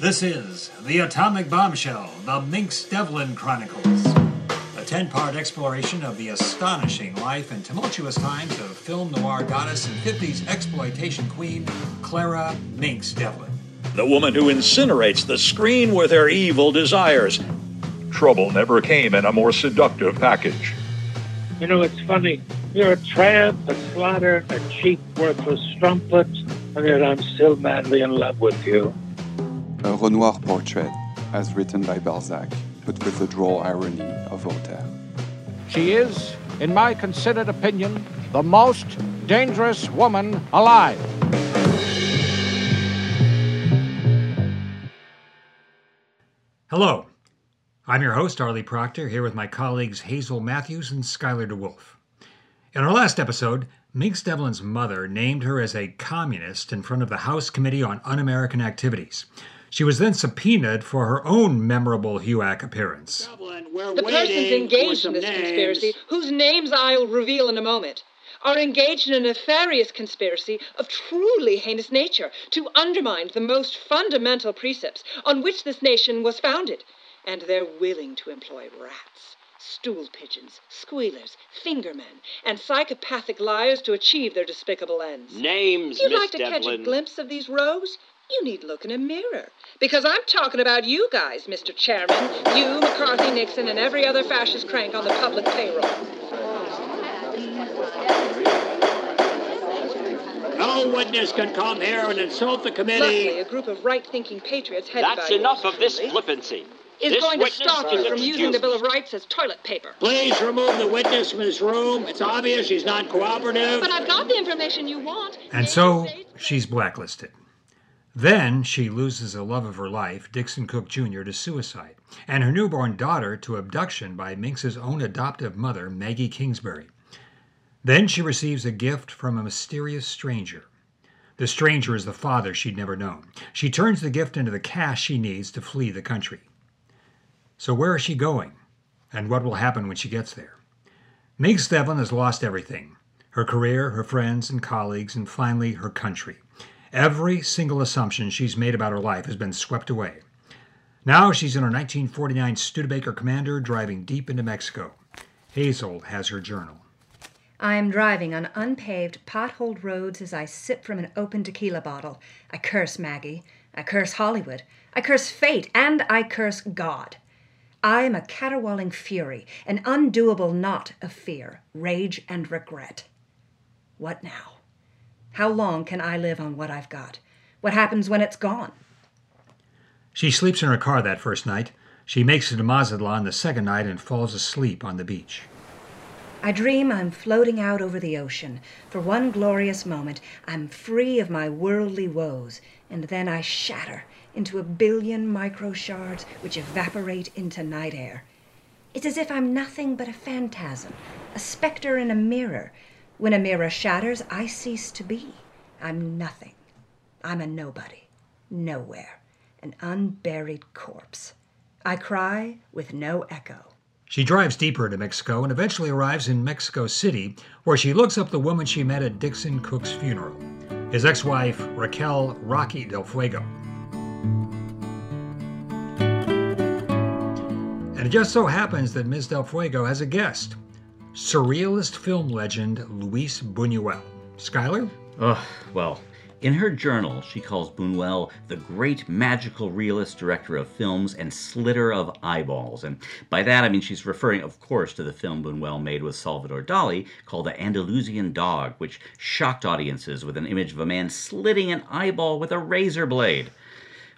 This is The Atomic Bombshell, The Minx Devlin Chronicles. A 10 part exploration of the astonishing life and tumultuous times of film noir goddess and 50s exploitation queen, Clara Minx Devlin. The woman who incinerates the screen with her evil desires. Trouble never came in a more seductive package. You know, it's funny. You're a tramp, a slatter, a cheap, worthless strumpet, and yet I'm still madly in love with you. A Renoir portrait, as written by Balzac, but with the droll irony of Voltaire. She is, in my considered opinion, the most dangerous woman alive. Hello. I'm your host, Arlie Proctor, here with my colleagues Hazel Matthews and Skylar DeWolf. In our last episode, Minx Devlin's mother named her as a communist in front of the House Committee on Un American Activities. She was then subpoenaed for her own memorable HUAC appearance. Dublin, The persons engaged in this conspiracy, whose names I'll reveal in a moment, are engaged in a nefarious conspiracy of truly heinous nature to undermine the most fundamental precepts on which this nation was founded. And they're willing to employ rats, stool pigeons, squealers, fingermen, and psychopathic liars to achieve their despicable ends. Names, You'd Miss like to catch a glimpse of these rows? You need look in a mirror. Because I'm talking about you guys, Mr. Chairman. You, McCarthy, Nixon, and every other fascist crank on the public payroll. No witness can come here and insult the Luckily, committee. a group of right-thinking patriots headed That's by enough yours of this flippancy. is this going to witness stop you is from using the. Bill of Rights as toilet paper. Please remove the witness from this room. It's obvious she's not cooperative. But I've got the information you want. And so she's blacklisted. Then she loses the love of her life, Dixon Cook Jr., to suicide, and her newborn daughter to abduction by Minx's own adoptive mother, Maggie Kingsbury. Then she receives a gift from a mysterious stranger. The stranger is the father she'd never known. She turns the gift into the cash she needs to flee the country. So, where is she going? And what will happen when she gets there? Minx Devlin has lost everything her career, her friends and colleagues, and finally her country. Every single assumption she's made about her life has been swept away. Now she's in her 1949 Studebaker Commander driving deep into Mexico. Hazel has her journal. I am driving on unpaved, potholed roads as I sip from an open tequila bottle. I curse Maggie. I curse Hollywood. I curse fate. And I curse God. I am a caterwauling fury, an undoable knot of fear, rage, and regret. What now? How long can I live on what I've got? What happens when it's gone? She sleeps in her car that first night. She makes it to Mazatlan the second night and falls asleep on the beach. I dream I'm floating out over the ocean. For one glorious moment, I'm free of my worldly woes, and then I shatter into a billion micro shards which evaporate into night air. It's as if I'm nothing but a phantasm, a specter in a mirror. When a mirror shatters, I cease to be. I'm nothing. I'm a nobody, nowhere, an unburied corpse. I cry with no echo. She drives deeper into Mexico and eventually arrives in Mexico City, where she looks up the woman she met at Dixon Cook's funeral, his ex wife, Raquel Rocky del Fuego. And it just so happens that Ms. Del Fuego has a guest surrealist film legend Luis Buñuel. Skylar? Ugh, well, in her journal, she calls Buñuel the great magical realist director of films and slitter of eyeballs. And by that, I mean she's referring, of course, to the film Buñuel made with Salvador Dali called The Andalusian Dog, which shocked audiences with an image of a man slitting an eyeball with a razor blade.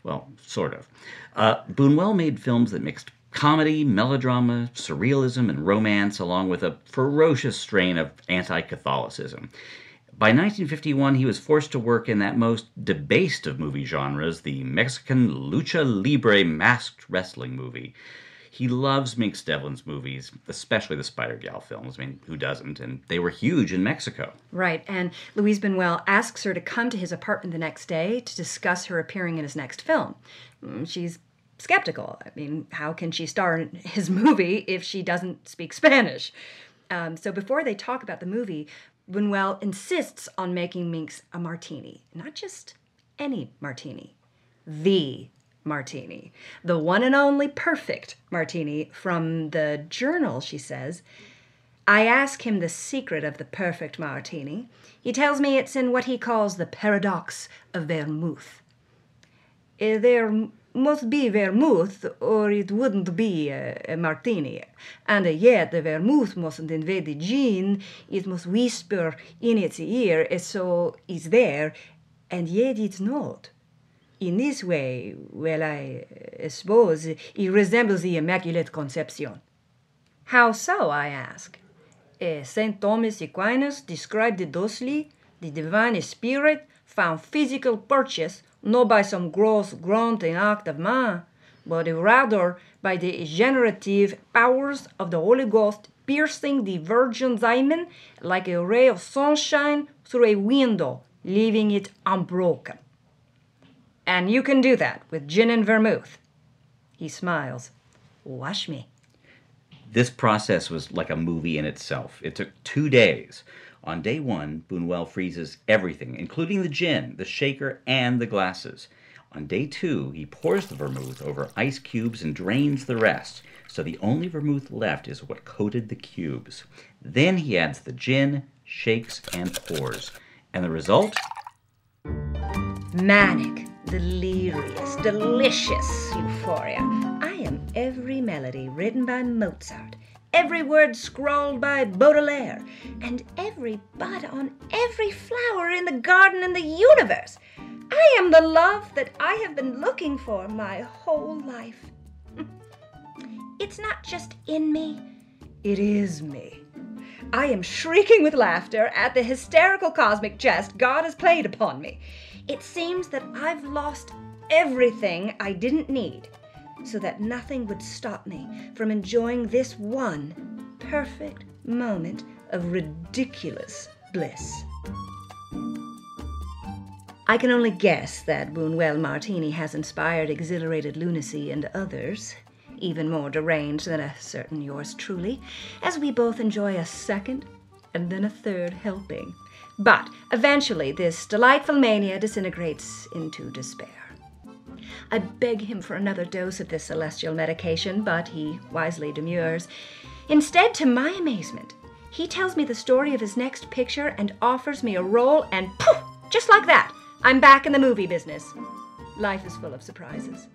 Well, sort of. Uh, Buñuel made films that mixed comedy, melodrama, surrealism, and romance, along with a ferocious strain of anti Catholicism. By 1951, he was forced to work in that most debased of movie genres, the Mexican lucha libre masked wrestling movie. He loves Minx Devlin's movies, especially the Spider Gal films. I mean, who doesn't? And they were huge in Mexico. Right, and Luis Buñuel asks her to come to his apartment the next day to discuss her appearing in his next film. Mm, She's skeptical. I mean, how can she star in his movie if she doesn't speak Spanish? Um, so before they talk about the movie, Buñuel insists on making Minx a martini, not just any martini, the martini, the one and only perfect martini from the journal, she says. I ask him the secret of the perfect martini. He tells me it's in what he calls the paradox of vermouth. There must be vermouth, or it wouldn't be a, a martini. And yet the vermouth mustn't invade the gin, it must whisper in its ear, uh, so it's there, and yet it's not. In this way, well, I suppose it resembles the Immaculate Conception. How so, I ask? Uh, St. Thomas Aquinas described it thusly the divine spirit found physical purchase not by some gross grunting act of man, but rather by the generative powers of the Holy Ghost piercing the virgin hymen like a ray of sunshine through a window, leaving it unbroken. And you can do that with gin and vermouth. He smiles. Wash me. This process was like a movie in itself. It took two days. On day one, Buñuel freezes everything, including the gin, the shaker, and the glasses. On day two, he pours the vermouth over ice cubes and drains the rest, so the only vermouth left is what coated the cubes. Then he adds the gin, shakes, and pours. And the result? Manic, delirious, delicious euphoria. I am every melody written by Mozart every word scrawled by Baudelaire, and every bud on every flower in the garden and the universe. I am the love that I have been looking for my whole life. It's not just in me, it is me. I am shrieking with laughter at the hysterical cosmic jest God has played upon me. It seems that I've lost everything I didn't need so that nothing would stop me from enjoying this one perfect moment of ridiculous bliss. I can only guess that Buñuel Martini has inspired exhilarated lunacy in others, even more deranged than a certain yours truly, as we both enjoy a second and then a third helping. But eventually, this delightful mania disintegrates into despair. I beg him for another dose of this celestial medication, but he wisely demurs. Instead, to my amazement, he tells me the story of his next picture and offers me a role, and poof, just like that, I'm back in the movie business. Life is full of surprises.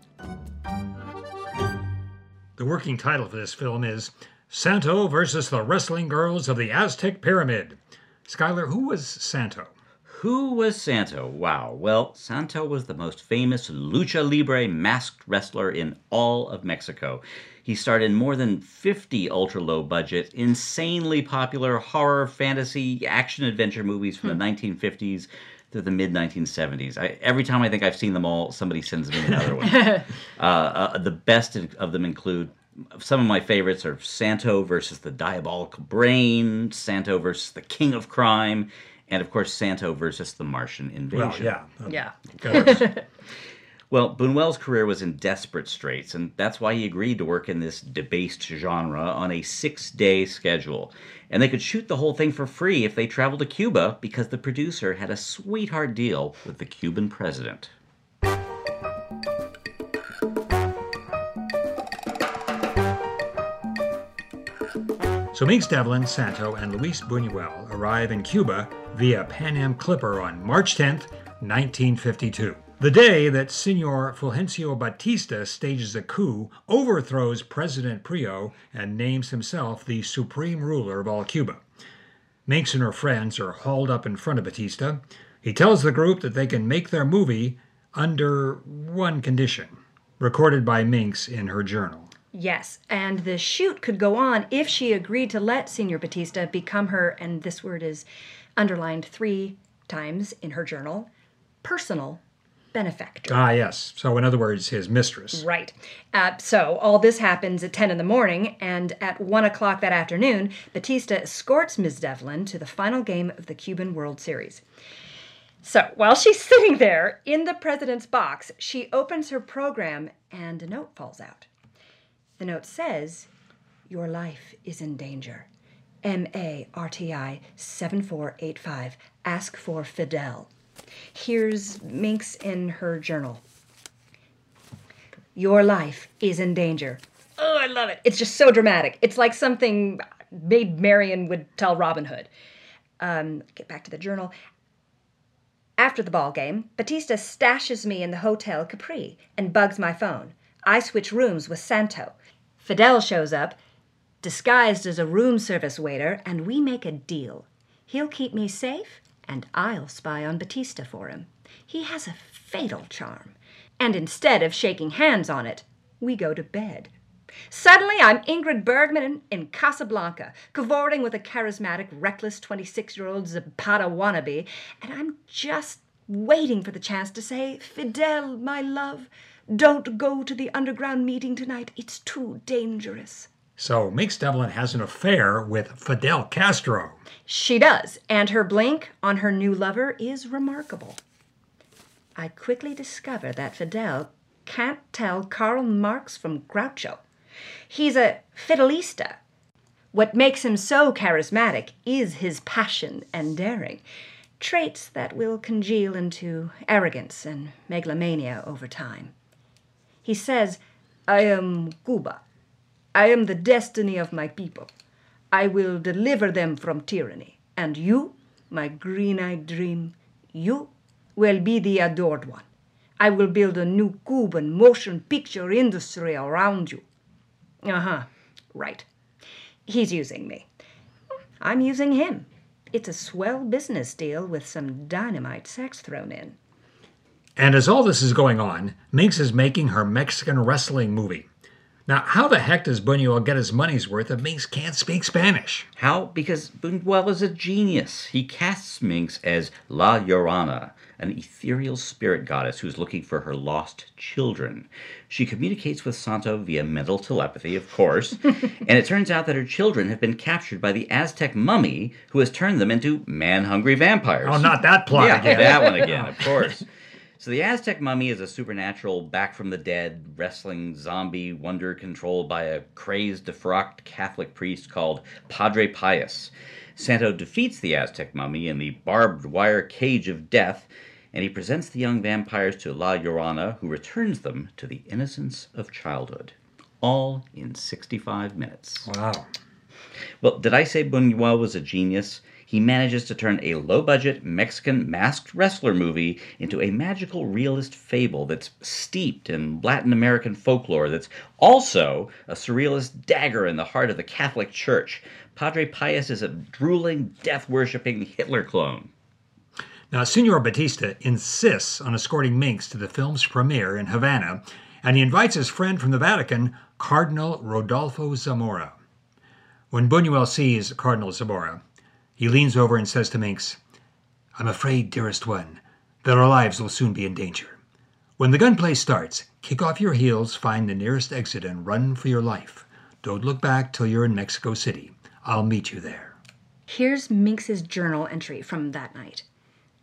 The working title for this film is Santo versus the Wrestling Girls of the Aztec Pyramid. Skylar, who was Santo? Who was Santo? Wow. Well, Santo was the most famous lucha libre masked wrestler in all of Mexico. He starred in more than 50 ultra low budget, insanely popular horror, fantasy, action adventure movies from hmm. the 1950s through the mid 1970s. I, every time I think I've seen them all, somebody sends me another one. uh, uh, the best of them include some of my favorites are Santo versus the Diabolical Brain, Santo versus the King of Crime, and of course Santo versus the Martian invasion. Well, yeah, yeah. well, Buñuel's career was in desperate straits, and that's why he agreed to work in this debased genre on a six-day schedule. And they could shoot the whole thing for free if they traveled to Cuba because the producer had a sweetheart deal with the Cuban president. So Minx Devlin, Santo, and Luis Buñuel arrive in Cuba via Pan Am Clipper on March 10, 1952. The day that Senor Fulgencio Batista stages a coup, overthrows President Prio, and names himself the supreme ruler of all Cuba. Minx and her friends are hauled up in front of Batista. He tells the group that they can make their movie under one condition, recorded by Minx in her journal. Yes, and the shoot could go on if she agreed to let Senor Batista become her, and this word is underlined three times in her journal, personal benefactor. Ah, yes. So, in other words, his mistress. Right. Uh, so, all this happens at 10 in the morning, and at 1 o'clock that afternoon, Batista escorts Ms. Devlin to the final game of the Cuban World Series. So, while she's sitting there in the president's box, she opens her program and a note falls out. The note says, Your life is in danger. M A R T I 7485. Ask for Fidel. Here's Minx in her journal. Your life is in danger. Oh, I love it. It's just so dramatic. It's like something Maid Marian would tell Robin Hood. Um, get back to the journal. After the ball game, Batista stashes me in the Hotel Capri and bugs my phone. I switch rooms with Santo. Fidel shows up, disguised as a room service waiter, and we make a deal. He'll keep me safe, and I'll spy on Batista for him. He has a fatal charm. And instead of shaking hands on it, we go to bed. Suddenly, I'm Ingrid Bergman in Casablanca, cavorting with a charismatic, reckless 26 year old Zapata wannabe, and I'm just waiting for the chance to say, Fidel, my love, don't go to the underground meeting tonight. It's too dangerous. So Minx Devlin has an affair with Fidel Castro. She does, and her blink on her new lover is remarkable. I quickly discover that Fidel can't tell Karl Marx from Groucho. He's a fidelista. What makes him so charismatic is his passion and daring, traits that will congeal into arrogance and megalomania over time. He says, I am Cuba. I am the destiny of my people. I will deliver them from tyranny. And you, my green eyed dream, you will be the adored one. I will build a new Cuban motion picture industry around you. Uh huh, right. He's using me. I'm using him. It's a swell business deal with some dynamite sex thrown in. And as all this is going on, Minx is making her Mexican wrestling movie. Now, how the heck does Buñuel get his money's worth if Minx can't speak Spanish? How? Because Buñuel is a genius. He casts Minx as La Llorona, an ethereal spirit goddess who's looking for her lost children. She communicates with Santo via mental telepathy, of course, and it turns out that her children have been captured by the Aztec mummy who has turned them into man hungry vampires. Oh, not that plot yeah, again. that one again, of course. So the Aztec mummy is a supernatural, back from the dead, wrestling zombie wonder controlled by a crazed, defrocked Catholic priest called Padre Pius. Santo defeats the Aztec mummy in the barbed wire cage of death, and he presents the young vampires to La Llorona, who returns them to the innocence of childhood. All in 65 minutes. Wow. Well, did I say Buñuel was a genius? He manages to turn a low budget Mexican masked wrestler movie into a magical realist fable that's steeped in Latin American folklore, that's also a surrealist dagger in the heart of the Catholic Church. Padre Pius is a drooling, death worshipping Hitler clone. Now, Senor Batista insists on escorting Minx to the film's premiere in Havana, and he invites his friend from the Vatican, Cardinal Rodolfo Zamora. When Buñuel sees Cardinal Zamora, he leans over and says to Minx, I'm afraid, dearest one, that our lives will soon be in danger. When the gunplay starts, kick off your heels, find the nearest exit, and run for your life. Don't look back till you're in Mexico City. I'll meet you there. Here's Minx's journal entry from that night.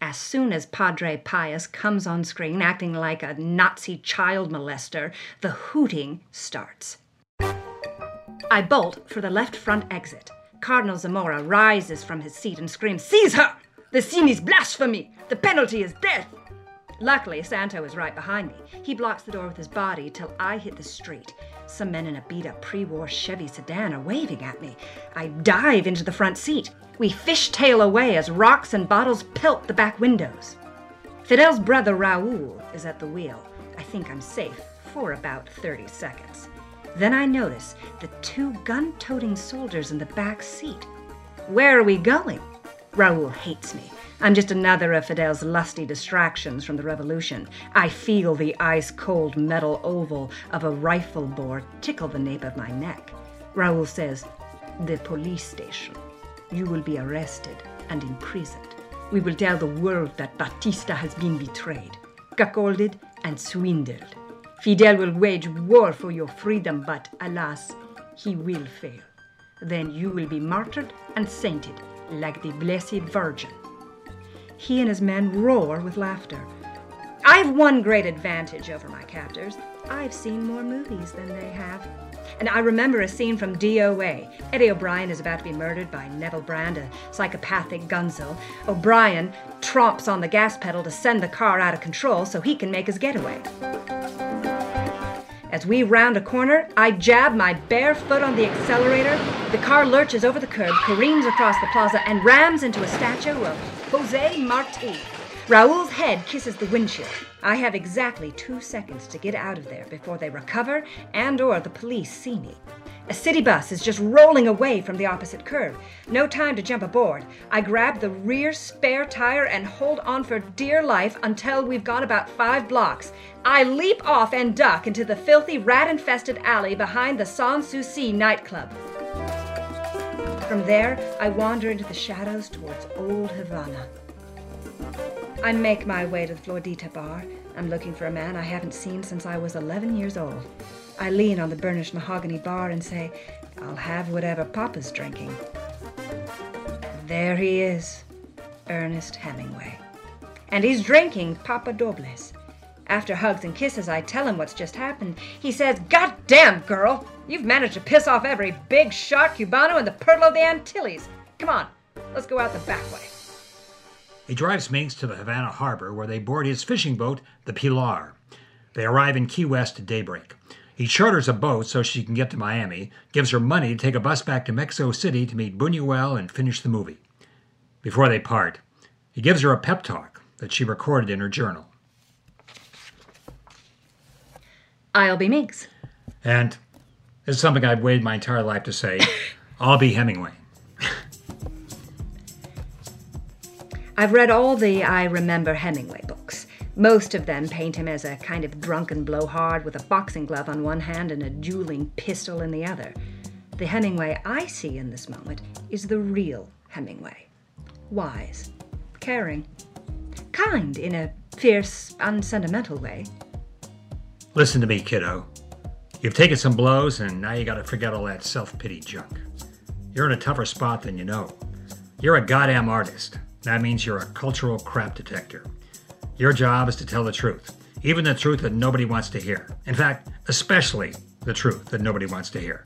As soon as Padre Pius comes on screen acting like a Nazi child molester, the hooting starts. I bolt for the left front exit. Cardinal Zamora rises from his seat and screams, Seize her! The sin is blasphemy! The penalty is death! Luckily, Santo is right behind me. He blocks the door with his body till I hit the street. Some men in a beat up pre war Chevy sedan are waving at me. I dive into the front seat. We fishtail away as rocks and bottles pelt the back windows. Fidel's brother Raoul is at the wheel. I think I'm safe for about 30 seconds. Then I notice the two gun toting soldiers in the back seat. Where are we going? Raoul hates me. I'm just another of Fidel's lusty distractions from the revolution. I feel the ice cold metal oval of a rifle bore tickle the nape of my neck. Raoul says, The police station. You will be arrested and imprisoned. We will tell the world that Batista has been betrayed, cuckolded, and swindled. Fidel will wage war for your freedom, but alas, he will fail. Then you will be martyred and sainted like the Blessed Virgin. He and his men roar with laughter. I've one great advantage over my captors. I've seen more movies than they have. And I remember a scene from DOA. Eddie O'Brien is about to be murdered by Neville Brand, a psychopathic gunzo. O'Brien tromps on the gas pedal to send the car out of control so he can make his getaway. As we round a corner, I jab my bare foot on the accelerator. The car lurches over the curb, careens across the plaza, and rams into a statue of Jose Marti. Raoul's head kisses the windshield. I have exactly two seconds to get out of there before they recover and or the police see me. A city bus is just rolling away from the opposite curb. No time to jump aboard. I grab the rear spare tire and hold on for dear life until we've gone about five blocks. I leap off and duck into the filthy, rat infested alley behind the Sans Souci nightclub. From there, I wander into the shadows towards Old Havana. I make my way to the Floridita bar. I'm looking for a man I haven't seen since I was 11 years old. I lean on the burnished mahogany bar and say, I'll have whatever Papa's drinking. There he is, Ernest Hemingway. And he's drinking Papa Dobles. After hugs and kisses, I tell him what's just happened. He says, God damn, girl! You've managed to piss off every big shot Cubano in the of the Antilles. Come on, let's go out the back way. He drives Minx to the Havana harbor where they board his fishing boat, the Pilar. They arrive in Key West at daybreak. He charters a boat so she can get to Miami, gives her money to take a bus back to Mexico City to meet Buñuel and finish the movie. Before they part, he gives her a pep talk that she recorded in her journal. I'll be Minx. And this is something I've waited my entire life to say I'll be Hemingway. I've read all the I Remember Hemingway books. Most of them paint him as a kind of drunken blowhard with a boxing glove on one hand and a dueling pistol in the other. The Hemingway I see in this moment is the real Hemingway. Wise, caring, kind in a fierce, unsentimental way. Listen to me, kiddo. You've taken some blows, and now you gotta forget all that self pity junk. You're in a tougher spot than you know. You're a goddamn artist. That means you're a cultural crap detector. Your job is to tell the truth, even the truth that nobody wants to hear. In fact, especially the truth that nobody wants to hear.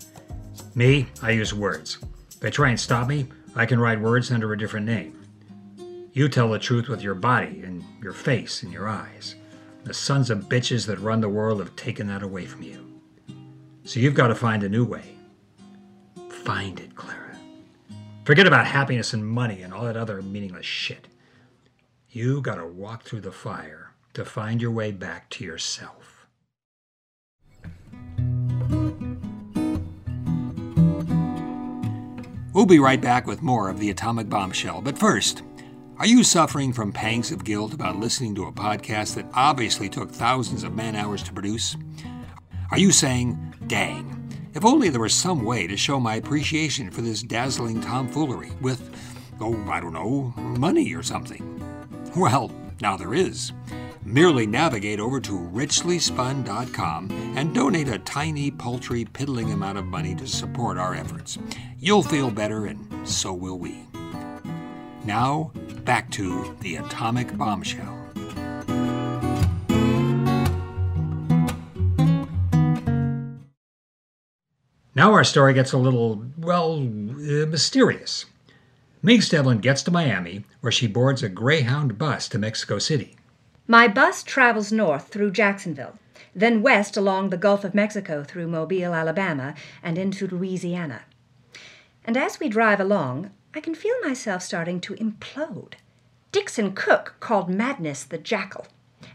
Me, I use words. If they try and stop me, I can write words under a different name. You tell the truth with your body and your face and your eyes. The sons of bitches that run the world have taken that away from you. So you've got to find a new way. Find it, Clara. Forget about happiness and money and all that other meaningless shit. You gotta walk through the fire to find your way back to yourself. We'll be right back with more of the Atomic Bombshell, but first, are you suffering from pangs of guilt about listening to a podcast that obviously took thousands of man hours to produce? Are you saying, dang, if only there was some way to show my appreciation for this dazzling tomfoolery with, oh, I don't know, money or something? Well, now there is. Merely navigate over to richlyspun.com and donate a tiny, paltry, piddling amount of money to support our efforts. You'll feel better, and so will we. Now, back to the atomic bombshell. Now our story gets a little, well, uh, mysterious. Minx Devlin gets to Miami, where she boards a Greyhound bus to Mexico City. My bus travels north through Jacksonville, then west along the Gulf of Mexico through Mobile, Alabama, and into Louisiana. And as we drive along, I can feel myself starting to implode. Dixon Cook called madness the jackal,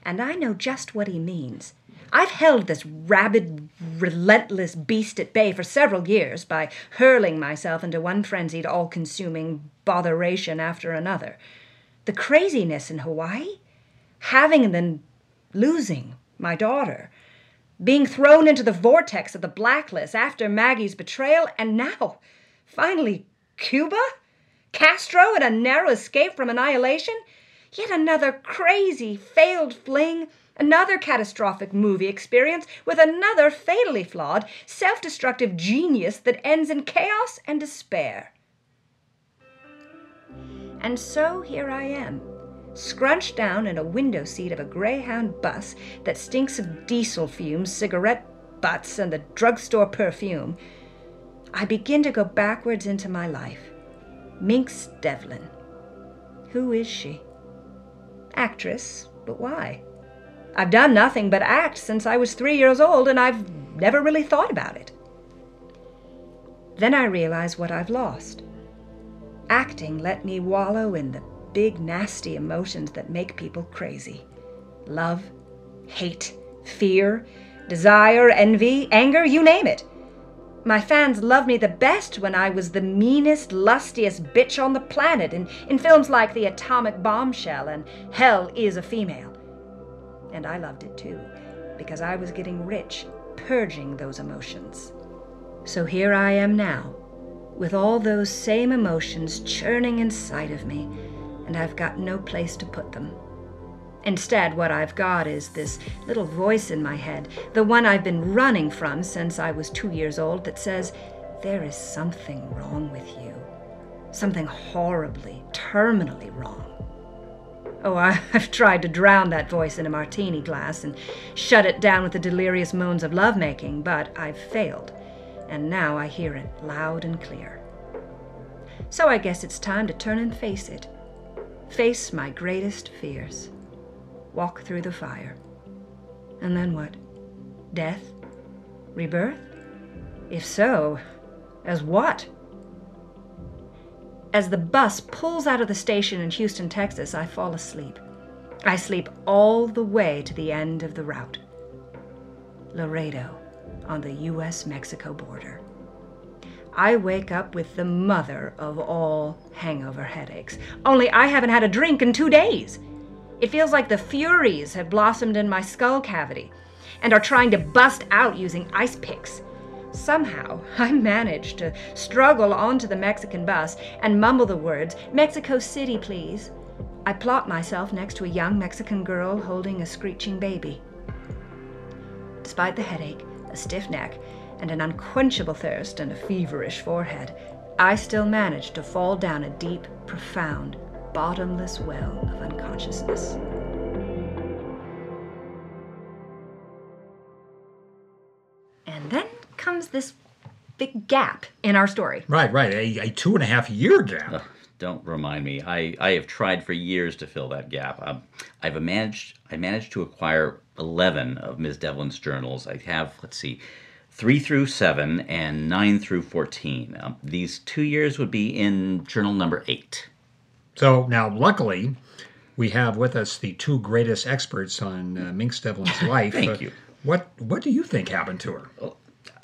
and I know just what he means. I've held this rabid, relentless beast at bay for several years by hurling myself into one frenzied, all consuming botheration after another. The craziness in Hawaii, having and then losing my daughter, being thrown into the vortex of the blacklist after Maggie's betrayal, and now, finally, Cuba? Castro and a narrow escape from annihilation? Yet another crazy, failed fling Another catastrophic movie experience with another fatally flawed, self destructive genius that ends in chaos and despair. And so here I am, scrunched down in a window seat of a Greyhound bus that stinks of diesel fumes, cigarette butts, and the drugstore perfume. I begin to go backwards into my life. Minx Devlin. Who is she? Actress, but why? I've done nothing but act since I was three years old, and I've never really thought about it. Then I realize what I've lost. Acting let me wallow in the big, nasty emotions that make people crazy love, hate, fear, desire, envy, anger, you name it. My fans loved me the best when I was the meanest, lustiest bitch on the planet in, in films like The Atomic Bombshell and Hell is a Female. And I loved it too, because I was getting rich, purging those emotions. So here I am now, with all those same emotions churning inside of me, and I've got no place to put them. Instead, what I've got is this little voice in my head, the one I've been running from since I was two years old, that says, There is something wrong with you. Something horribly, terminally wrong. Oh, I've tried to drown that voice in a martini glass and shut it down with the delirious moans of lovemaking, but I've failed, and now I hear it loud and clear. So I guess it's time to turn and face it. Face my greatest fears walk through the fire. And then what? Death? Rebirth? If so, as what? As the bus pulls out of the station in Houston, Texas, I fall asleep. I sleep all the way to the end of the route. Laredo, on the U.S. Mexico border. I wake up with the mother of all hangover headaches. Only I haven't had a drink in two days. It feels like the Furies have blossomed in my skull cavity and are trying to bust out using ice picks. Somehow, I manage to struggle onto the Mexican bus and mumble the words, Mexico City, please. I plop myself next to a young Mexican girl holding a screeching baby. Despite the headache, a stiff neck, and an unquenchable thirst and a feverish forehead, I still manage to fall down a deep, profound, bottomless well of unconsciousness. This big gap in our story. Right, right. A, a two and a half year gap. Ugh, don't remind me. I, I have tried for years to fill that gap. Um, I've managed I managed to acquire eleven of Ms. Devlin's journals. I have let's see, three through seven and nine through fourteen. Um, these two years would be in journal number eight. So now, luckily, we have with us the two greatest experts on uh, Minx Devlin's life. Thank Uh, you. What What do you think happened to her?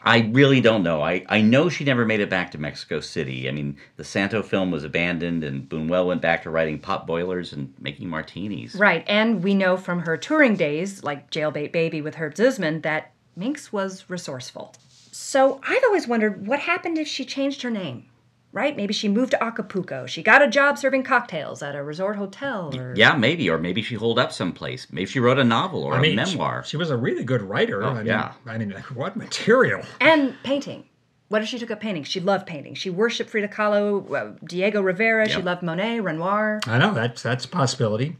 I really don't know. I, I know she never made it back to Mexico City. I mean, the Santo film was abandoned, and Buñuel went back to writing pot boilers and making martinis. Right, and we know from her touring days, like Jailbait Baby with Herb Zisman, that Minx was resourceful. So I've always wondered what happened if she changed her name. Right? Maybe she moved to Acapulco. She got a job serving cocktails at a resort hotel. Or... Yeah, maybe, or maybe she holed up someplace. Maybe she wrote a novel or I mean, a she- memoir. She, was a really good writer. Oh, I mean, yeah. I mean, what material? And painting. What if she took up painting? She loved painting. She worshipped Frida Kahlo, uh, Diego Rivera. She loved Monet, Renoir. I know that's that's a possibility.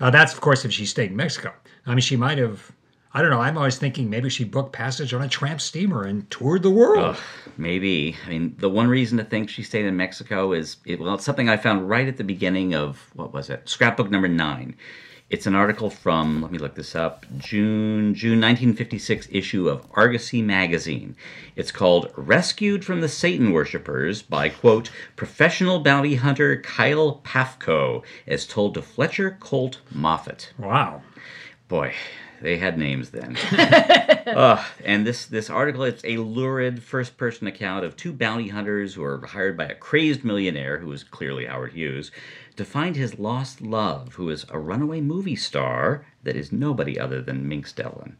Uh, that's of course if she stayed in Mexico. I mean, she might have. I don't know. I'm always thinking maybe she booked passage on a tramp steamer and toured the world. Ugh, maybe. I mean, the one reason to think she stayed in Mexico is it, well, it's something I found right at the beginning of what was it? Scrapbook number nine. It's an article from let me look this up June June 1956 issue of Argosy magazine. It's called "Rescued from the Satan Worshippers" by quote professional bounty hunter Kyle Pafko, as told to Fletcher Colt Moffat. Wow. Boy, they had names then. uh, and this this article it's a lurid first person account of two bounty hunters who are hired by a crazed millionaire who is clearly Howard Hughes to find his lost love, who is a runaway movie star that is nobody other than Minx Devlin.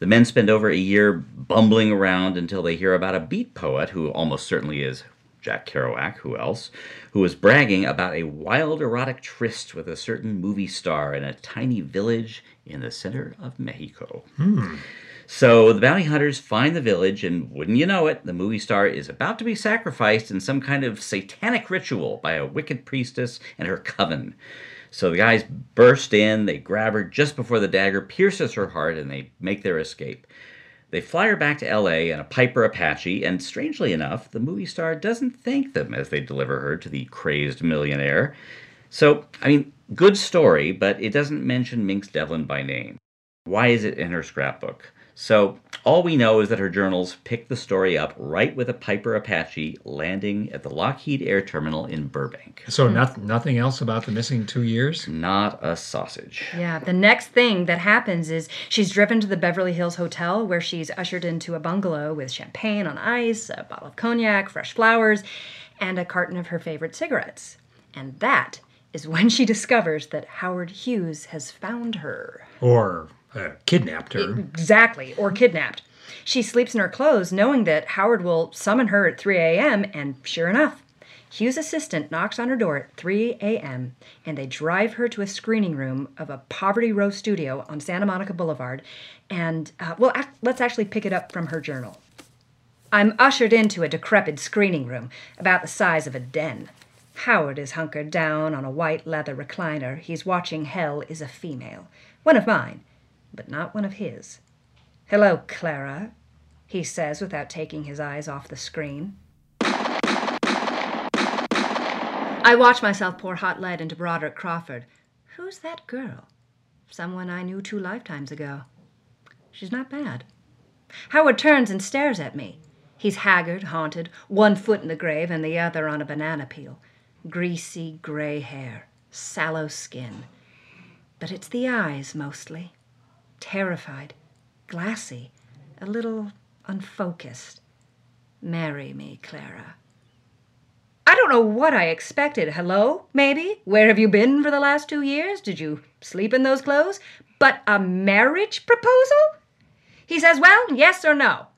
The men spend over a year bumbling around until they hear about a beat poet who almost certainly is Jack Kerouac, who else, who was bragging about a wild erotic tryst with a certain movie star in a tiny village in the center of Mexico. Hmm. So the bounty hunters find the village, and wouldn't you know it, the movie star is about to be sacrificed in some kind of satanic ritual by a wicked priestess and her coven. So the guys burst in, they grab her just before the dagger pierces her heart, and they make their escape. They fly her back to LA in a Piper Apache, and strangely enough, the movie star doesn't thank them as they deliver her to the crazed millionaire. So, I mean, good story, but it doesn't mention Minx Devlin by name. Why is it in her scrapbook? So, All we know is that her journals pick the story up right with a Piper Apache landing at the Lockheed Air Terminal in Burbank. So hmm. noth- nothing else about the missing two years? Not a sausage. Yeah, the next thing that happens is she's driven to the Beverly Hills Hotel where she's ushered into a bungalow with champagne on ice, a bottle of cognac, fresh flowers, and a carton of her favorite cigarettes. And that is when she discovers that Howard Hughes has found her. Or uh, kidnapped her? Exactly, or kidnapped. She sleeps in her clothes knowing that Howard will summon her at 3 a.m., and sure enough, Hughes' assistant knocks on her door at 3 a.m., and they drive her to a screening room of a Poverty Row studio on Santa Monica Boulevard. And, uh, well, ac- let's actually pick it up from her journal. I'm ushered into a decrepit screening room, about the size of a den. Howard is hunkered down on a white leather recliner. He's watching Hell is a Female. One of mine, but not one of his. Hello, Clara, he says without taking his eyes off the screen. I watch myself pour hot lead into Broderick Crawford. Who's that girl? Someone I knew two lifetimes ago. She's not bad. Howard turns and stares at me. He's haggard, haunted, one foot in the grave and the other on a banana peel. Greasy gray hair, sallow skin. But it's the eyes mostly. Terrified, glassy, a little unfocused. Marry me, Clara. I don't know what I expected. Hello, maybe? Where have you been for the last two years? Did you sleep in those clothes? But a marriage proposal? He says, well, yes or no.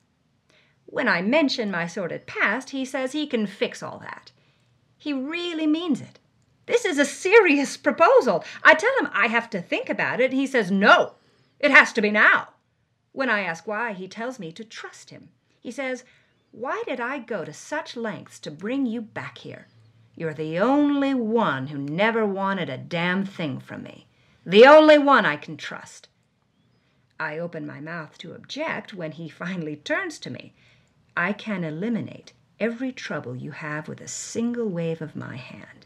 When I mention my sordid past, he says he can fix all that. He really means it. This is a serious proposal. I tell him I have to think about it. He says, no, it has to be now. When I ask why, he tells me to trust him. He says, why did I go to such lengths to bring you back here? You're the only one who never wanted a damn thing from me. The only one I can trust. I open my mouth to object when he finally turns to me. I can eliminate every trouble you have with a single wave of my hand.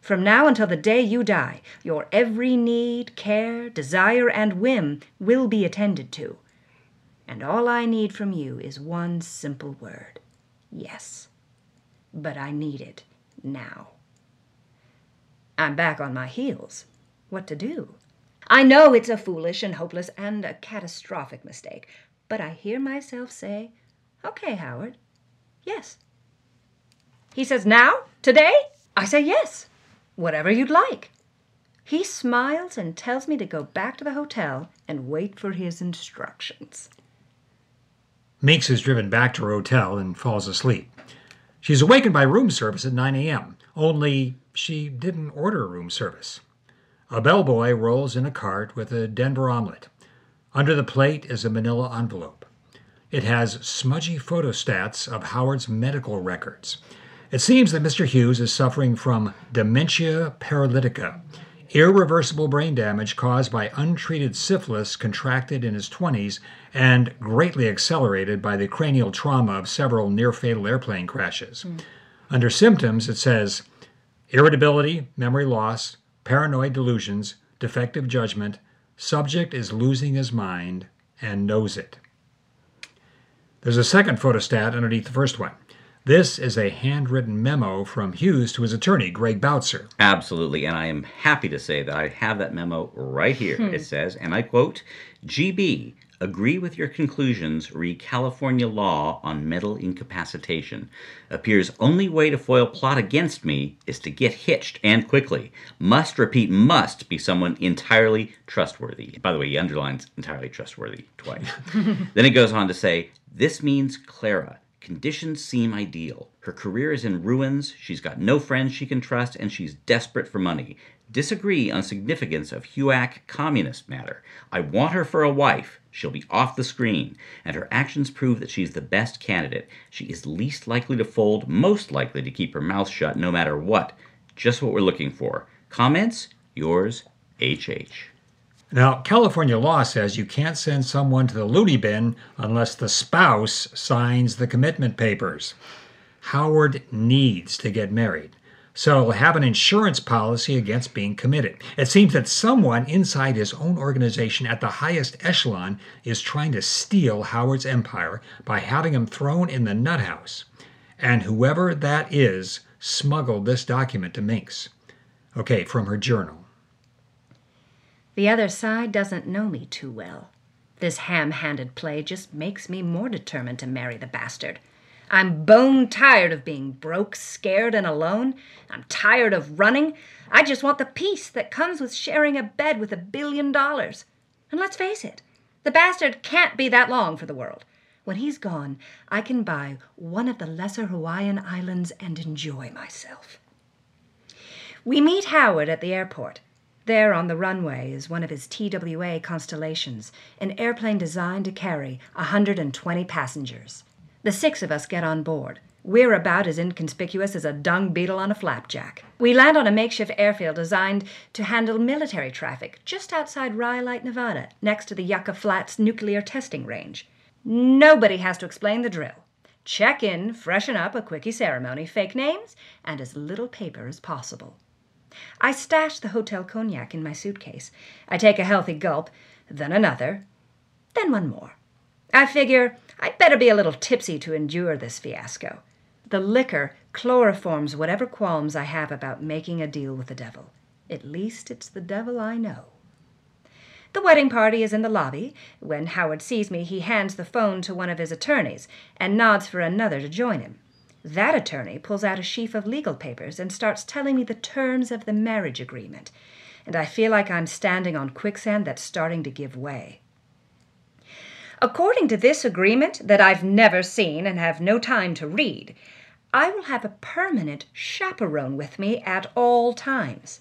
From now until the day you die, your every need, care, desire, and whim will be attended to. And all I need from you is one simple word yes. But I need it now. I'm back on my heels. What to do? I know it's a foolish and hopeless and a catastrophic mistake, but I hear myself say, Okay, Howard. Yes. He says, Now? Today? I say, Yes. Whatever you'd like. He smiles and tells me to go back to the hotel and wait for his instructions. Minx is driven back to her hotel and falls asleep. She's awakened by room service at 9 a.m., only she didn't order room service. A bellboy rolls in a cart with a Denver omelet. Under the plate is a manila envelope. It has smudgy photostats of Howard's medical records. It seems that Mr. Hughes is suffering from dementia paralytica, irreversible brain damage caused by untreated syphilis contracted in his 20s and greatly accelerated by the cranial trauma of several near fatal airplane crashes. Under symptoms, it says irritability, memory loss, paranoid delusions, defective judgment, subject is losing his mind and knows it. There's a second photostat underneath the first one. This is a handwritten memo from Hughes to his attorney, Greg Bautzer. Absolutely, and I am happy to say that I have that memo right here. Hmm. It says, and I quote, GB, agree with your conclusions re California law on mental incapacitation. Appears only way to foil plot against me is to get hitched and quickly. Must, repeat, must be someone entirely trustworthy. By the way, he underlines entirely trustworthy twice. then it goes on to say, this means Clara. Conditions seem ideal. Her career is in ruins, she's got no friends she can trust, and she's desperate for money. Disagree on significance of HUAC communist matter. I want her for a wife. She'll be off the screen, and her actions prove that she's the best candidate. She is least likely to fold, most likely to keep her mouth shut no matter what. Just what we're looking for. Comments? Yours, H.H. Now, California law says you can't send someone to the loony bin unless the spouse signs the commitment papers. Howard needs to get married. so he'll have an insurance policy against being committed. It seems that someone inside his own organization at the highest echelon is trying to steal Howard's empire by having him thrown in the nut house. And whoever that is smuggled this document to Minx. Okay, from her journal. The other side doesn't know me too well. This ham handed play just makes me more determined to marry the bastard. I'm bone tired of being broke, scared, and alone. I'm tired of running. I just want the peace that comes with sharing a bed with a billion dollars. And let's face it, the bastard can't be that long for the world. When he's gone, I can buy one of the lesser Hawaiian islands and enjoy myself. We meet Howard at the airport. There on the runway is one of his TWA Constellations, an airplane designed to carry 120 passengers. The six of us get on board. We're about as inconspicuous as a dung beetle on a flapjack. We land on a makeshift airfield designed to handle military traffic just outside Rhyolite, Nevada, next to the Yucca Flats nuclear testing range. Nobody has to explain the drill. Check in, freshen up, a quickie ceremony, fake names, and as little paper as possible. I stash the hotel cognac in my suitcase. I take a healthy gulp, then another, then one more. I figure I'd better be a little tipsy to endure this fiasco. The liquor chloroforms whatever qualms I have about making a deal with the devil. At least it's the devil I know. The wedding party is in the lobby. When Howard sees me, he hands the phone to one of his attorneys and nods for another to join him. That attorney pulls out a sheaf of legal papers and starts telling me the terms of the marriage agreement. And I feel like I'm standing on quicksand that's starting to give way. According to this agreement that I've never seen and have no time to read, I will have a permanent chaperone with me at all times.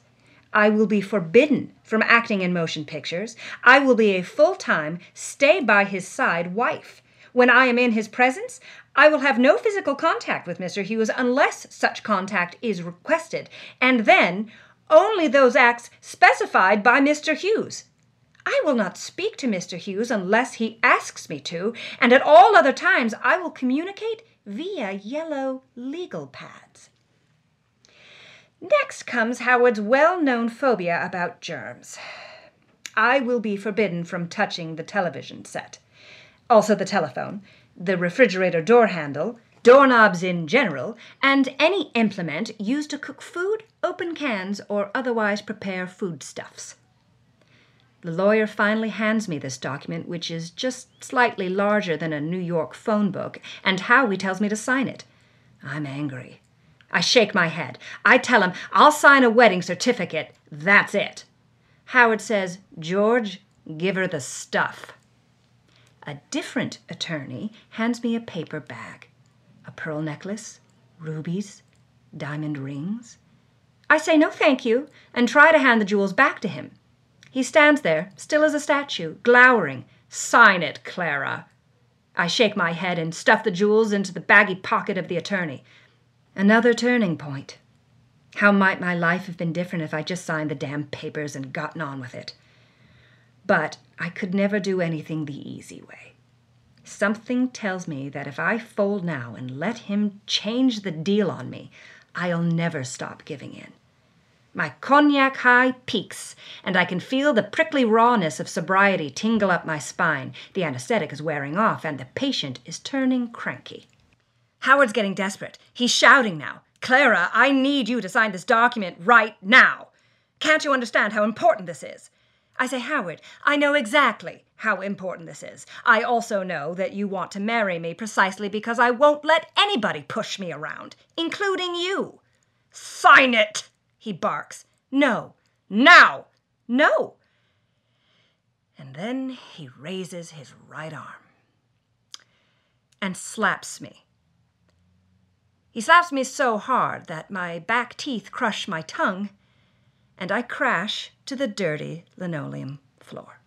I will be forbidden from acting in motion pictures. I will be a full time, stay by his side wife. When I am in his presence, I will have no physical contact with Mr. Hughes unless such contact is requested, and then only those acts specified by Mr. Hughes. I will not speak to Mr. Hughes unless he asks me to, and at all other times I will communicate via yellow legal pads. Next comes Howard's well known phobia about germs. I will be forbidden from touching the television set, also the telephone, the refrigerator door handle, doorknobs in general, and any implement used to cook food, open cans, or otherwise prepare foodstuffs. The lawyer finally hands me this document, which is just slightly larger than a New York phone book, and Howie tells me to sign it. I'm angry. I shake my head. I tell him I'll sign a wedding certificate. That's it. Howard says, George, give her the stuff. A different attorney hands me a paper bag a pearl necklace, rubies, diamond rings. I say no thank you and try to hand the jewels back to him. He stands there, still as a statue, glowering. Sign it, Clara. I shake my head and stuff the jewels into the baggy pocket of the attorney. Another turning point. How might my life have been different if I just signed the damn papers and gotten on with it? But I could never do anything the easy way. Something tells me that if I fold now and let him change the deal on me, I'll never stop giving in. My cognac high peaks, and I can feel the prickly rawness of sobriety tingle up my spine. The anesthetic is wearing off, and the patient is turning cranky. Howard's getting desperate. He's shouting now. Clara, I need you to sign this document right now. Can't you understand how important this is? I say, Howard, I know exactly how important this is. I also know that you want to marry me precisely because I won't let anybody push me around, including you. Sign it! he barks. No, now, no. And then he raises his right arm and slaps me. He slaps me so hard that my back teeth crush my tongue, and I crash to the dirty linoleum floor.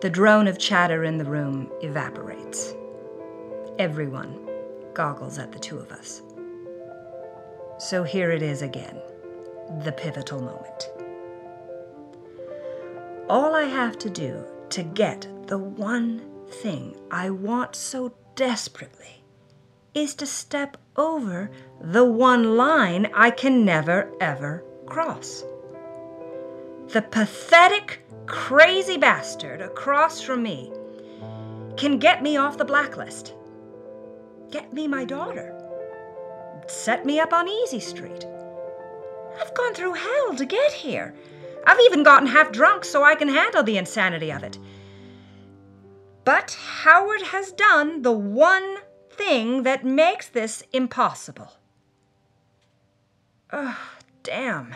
The drone of chatter in the room evaporates. Everyone goggles at the two of us. So here it is again the pivotal moment. All I have to do to get the one thing I want so desperately is to step over the one line I can never, ever cross. The pathetic, crazy bastard across from me can get me off the blacklist, get me my daughter, set me up on Easy Street. I've gone through hell to get here. I've even gotten half drunk so I can handle the insanity of it. But Howard has done the one thing that makes this impossible. Ugh, damn.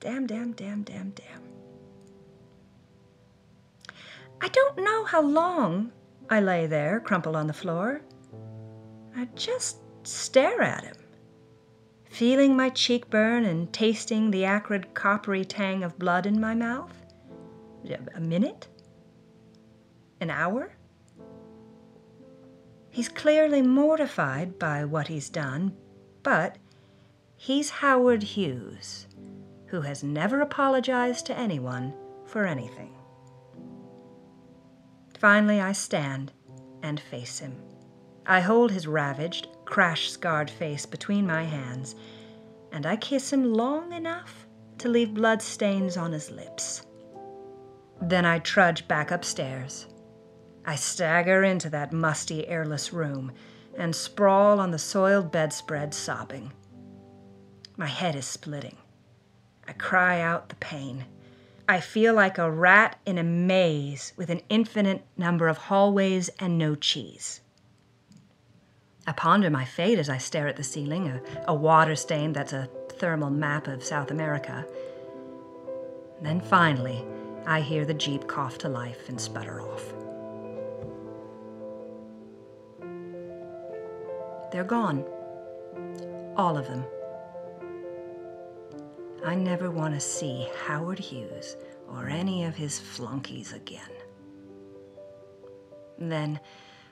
Damn, damn, damn, damn, damn. I don't know how long I lay there, crumpled on the floor. I just stare at him, feeling my cheek burn and tasting the acrid, coppery tang of blood in my mouth. A minute? An hour? He's clearly mortified by what he's done, but he's Howard Hughes, who has never apologized to anyone for anything. Finally, I stand and face him. I hold his ravaged, crash scarred face between my hands, and I kiss him long enough to leave blood stains on his lips. Then I trudge back upstairs. I stagger into that musty, airless room and sprawl on the soiled bedspread, sobbing. My head is splitting. I cry out the pain. I feel like a rat in a maze with an infinite number of hallways and no cheese. I ponder my fate as I stare at the ceiling, a, a water stain that's a thermal map of South America. then finally, I hear the Jeep cough to life and sputter off. They're gone. All of them. I never want to see Howard Hughes or any of his flunkies again. Then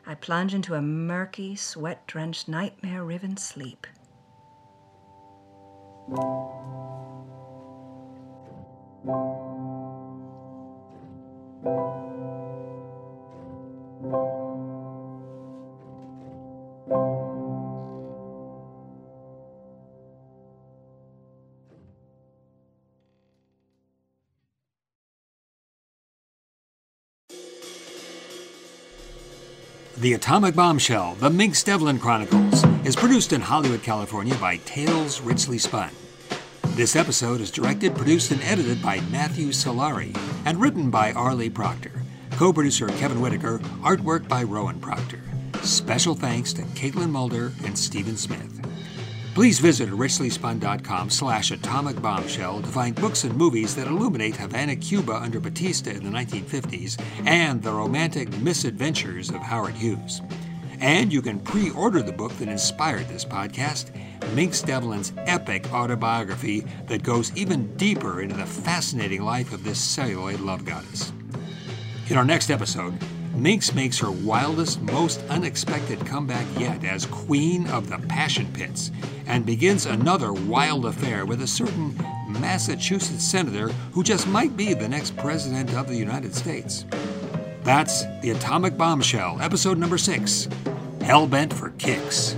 I plunge into a murky, sweat drenched, nightmare riven sleep. The Atomic Bombshell, The Minx Devlin Chronicles, is produced in Hollywood, California by Tales Richly Spun. This episode is directed, produced, and edited by Matthew Solari and written by Arlie Proctor. Co producer Kevin Whitaker, artwork by Rowan Proctor. Special thanks to Caitlin Mulder and Stephen Smith. Please visit richlyspun.com slash atomic bombshell to find books and movies that illuminate Havana, Cuba under Batista in the 1950s and the romantic misadventures of Howard Hughes. And you can pre order the book that inspired this podcast, Minx Devlin's epic autobiography that goes even deeper into the fascinating life of this celluloid love goddess. In our next episode, Minx makes her wildest, most unexpected comeback yet as Queen of the Passion Pits and begins another wild affair with a certain Massachusetts senator who just might be the next President of the United States. That's The Atomic Bombshell, episode number six Hellbent for Kicks.